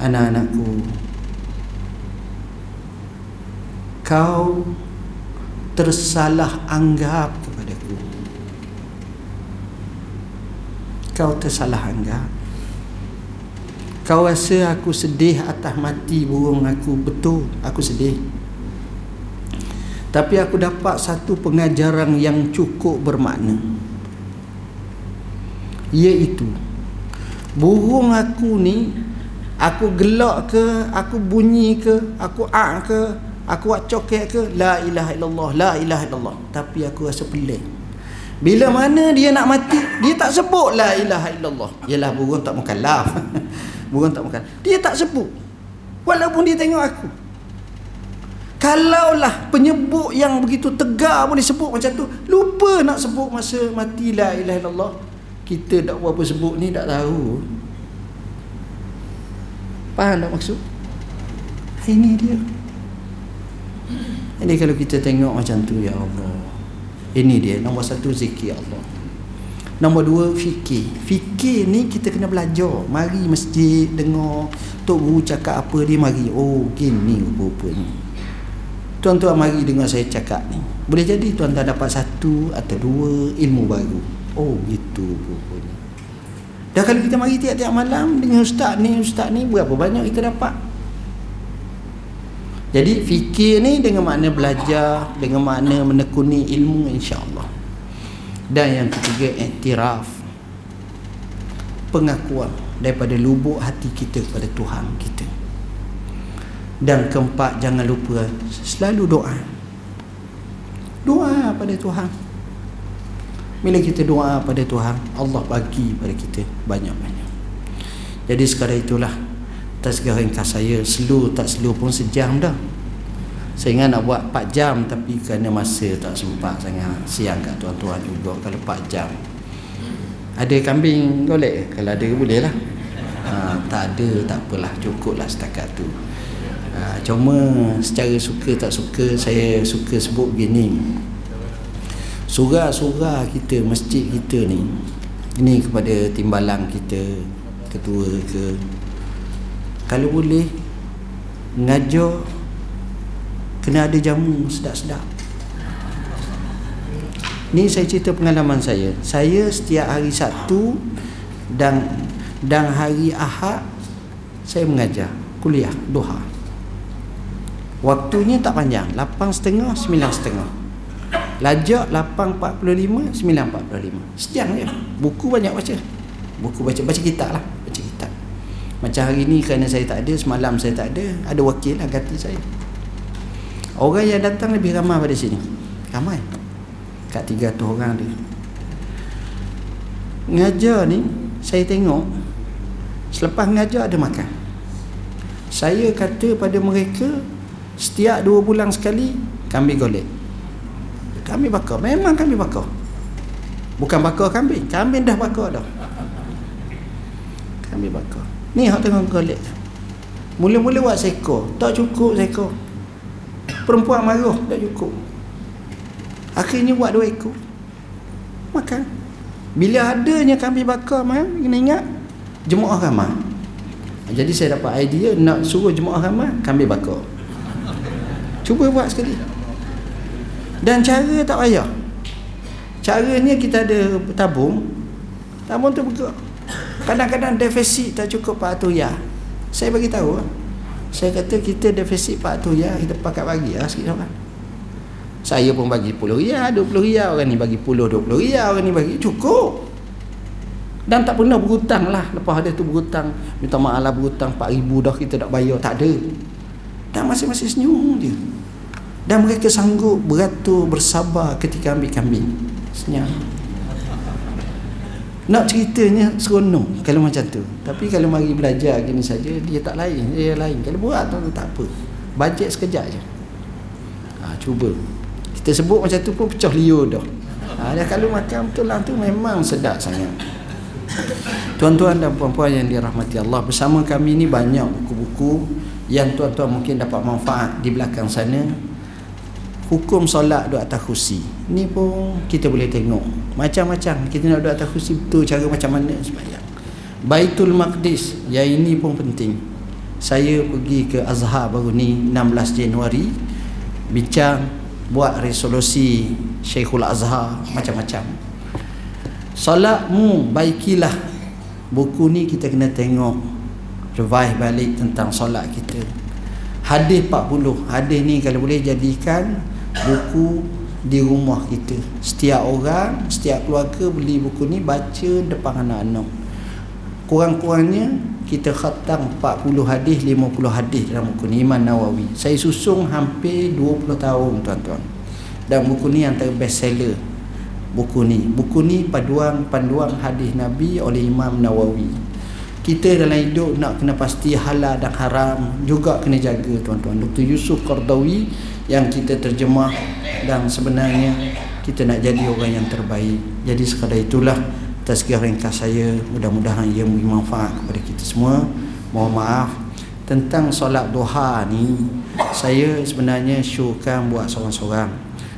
Anak-anakku kau tersalah anggap kepadaku. Kau tersalah anggap. Kau rasa aku sedih atas mati burung aku? Betul aku sedih. Tapi aku dapat satu pengajaran yang cukup bermakna iaitu burung aku ni Aku gelak ke, aku bunyi ke, aku ak ke, Aku buat coket ke La ilaha illallah La ilaha illallah. Tapi aku rasa pelik. Bila mana dia nak mati Dia tak sebut La ilaha illallah. Yalah burung tak makan laf Burung tak makan. Dia tak sebut. Walaupun dia tengok aku. Kalaulah penyebut yang begitu tegar boleh sebut macam tu Lupa nak sebut masa mati La ilaha illallah Kita tak apa sebut ni tak tahu. Faham tak maksud? Ini dia. Jadi kalau kita tengok macam tu Ya Allah. Ini dia Nombor satu zikir Allah. Nombor dua fikir. Fikir ni kita kena belajar. Mari masjid Dengar Tok Guru cakap apa dia mari. Oh gini rupa-rupanya Tuan-tuan mari dengar saya cakap ni. Boleh jadi tuan-tuan dapat satu Atau dua ilmu baru Oh gitu rupanya. Dah kalau kita mari tiap-tiap malam Dengan ustaz ni ustaz ni Berapa banyak kita dapat? Jadi fikir ni dengan makna belajar Dengan makna menekuni ilmu insyaAllah. Dan yang ketiga Iktiraf. Pengakuan Daripada lubuk hati kita kepada Tuhan kita. Dan keempat Jangan lupa Selalu doa. Doa pada Tuhan Bila kita doa pada Tuhan Allah bagi pada kita Banyak-banyak. Jadi sekarang itulah Tazkirah ringkas saya Slow tak slow pun sejam dah. Saya ingat nak buat 4 jam Tapi kerana masa tak sempat sangat. Siang kat tuan-tuan juga Kalau 4 jam. Ada kambing golek? Kalau ada boleh lah ha, Tak ada tak apalah. Cukup lah setakat tu. Ha, Cuma secara suka tak suka Saya suka sebut begini Surah-surah kita Masjid kita ni Ini kepada timbalan kita Ketua ke. Kalau boleh ngajar kena ada jamu sedap-sedap. Ni saya cerita pengalaman saya. Saya setiap hari Sabtu dan dan hari Ahad saya mengajar kuliah duha. Waktunya tak panjang 8.30 9.30 lajak 8.45 9.45 sejam je. Buku banyak baca. Buku baca baca kitab lah. Baca kitab. Macam hari ni kerana saya tak ada Semalam saya tak ada Ada wakil lah ganti saya. Orang yang datang lebih ramai pada sini. Ramai. Kat 300 orang dia Ngajar ni Saya tengok Selepas ngajar ada makan. Saya kata pada mereka Setiap 2 bulan sekali Kami golek Kami bakar Memang kami bakar Bukan bakar kambing Kambing dah bakar dah Kami bakar Ni hak tengah golek. Mula-mula buat seko, tak cukup seko. Perempuan marah, tak cukup. Akhirnya buat dua ekor. Makan. Bila adanya kambing bakar mah, kena ingat jemaah ramai. Jadi saya dapat idea nak suruh jemaah ramai kambing bakar. Cuba buat sekali. Dan cara tak payah. Caranya kita ada tabung. Tabung tu bergerak. Kadang-kadang defisit tak cukup 400 ya. Saya bagi tahu. Saya kata kita defisit 400 ya, kita pakai bagi lah sikit orang. Saya pun bagi 10 riyal, 20 riyal orang ni bagi 10 20 riyal orang ni bagi cukup. Dan tak pernah berhutang lah Lepas ada tu berhutang Minta maaf lah berhutang 4,000 dah kita tak bayar Tak ada Dan masing-masing senyum je Dan mereka sanggup beratur bersabar ketika ambil kambing Senyum nak ceritanya seronok kalau macam tu. Tapi kalau mari belajar gini saja dia tak lain, dia lain. Kalau buat tu tak apa. Bajet sekejap je. Ha, cuba. Kita sebut macam tu pun pecah liur dah. Ha, dia kalau macam tu lah tu memang sedap sangat. Tuan-tuan dan puan-puan yang dirahmati Allah bersama kami ni banyak buku-buku yang tuan-tuan mungkin dapat manfaat di belakang sana hukum solat duduk atas kursi. Ni pun kita boleh tengok. Macam-macam. Kita nak duduk atas kursi betul cara macam mana sembahyang. Baitul Maqdis yang ini pun penting. Saya pergi ke Azhar baru ni 16 Januari bincang buat resolusi Syekhul Azhar macam-macam. Solatmu baikilah. Buku ni kita kena tengok. Revive balik tentang solat kita. Hadis 40 hadis ni kalau boleh jadikan buku di rumah kita. Setiap orang setiap keluarga beli buku ni baca depan anak-anak. Kurang-kurangnya kita khatam 40 hadis 50 hadis dalam buku ni Imam Nawawi. Saya susung hampir 20 tahun tuan-tuan. Dan buku ni antara best seller buku ni. Buku ni paduan panduan hadis Nabi oleh Imam Nawawi. Kita dalam hidup nak kena pasti halal dan haram juga kena jaga tuan-tuan. Dr. Yusuf Qardawi yang kita terjemah dan sebenarnya kita nak jadi orang yang terbaik. Jadi sekadar itulah tazkiyah ringkas saya. Mudah-mudahan ia memberi manfaat kepada kita semua. Mohon maaf tentang solat duha ni. Saya sebenarnya syurkan buat seorang-seorang.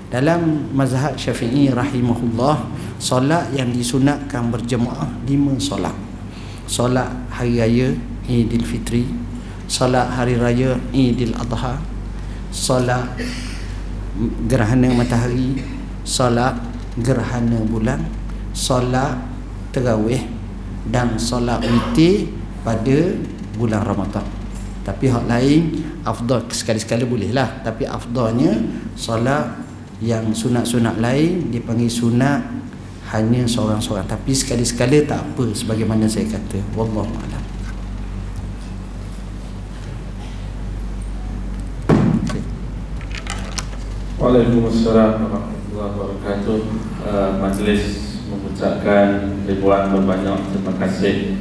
Dalam mazhab syafi'i rahimahullah solat yang disunatkan berjemaah lima solat. Solat hari raya idul fitri. Solat hari raya idul adha solat gerhana matahari solat gerhana bulan solat terawih dan solat witir pada bulan Ramadan. Tapi hak lain afdal sekali-sekala boleh lah. Tapi afdalnya solat yang sunat-sunat lain dipanggil sunat hanya seorang-seorang. Tapi sekali-sekala tak apa sebagaimana saya kata. Wallahu a'lam. Waalaikumsalam warahmatullahi wabarakatuh. Uh, majlis mengucapkan ribuan berbanyak terima kasih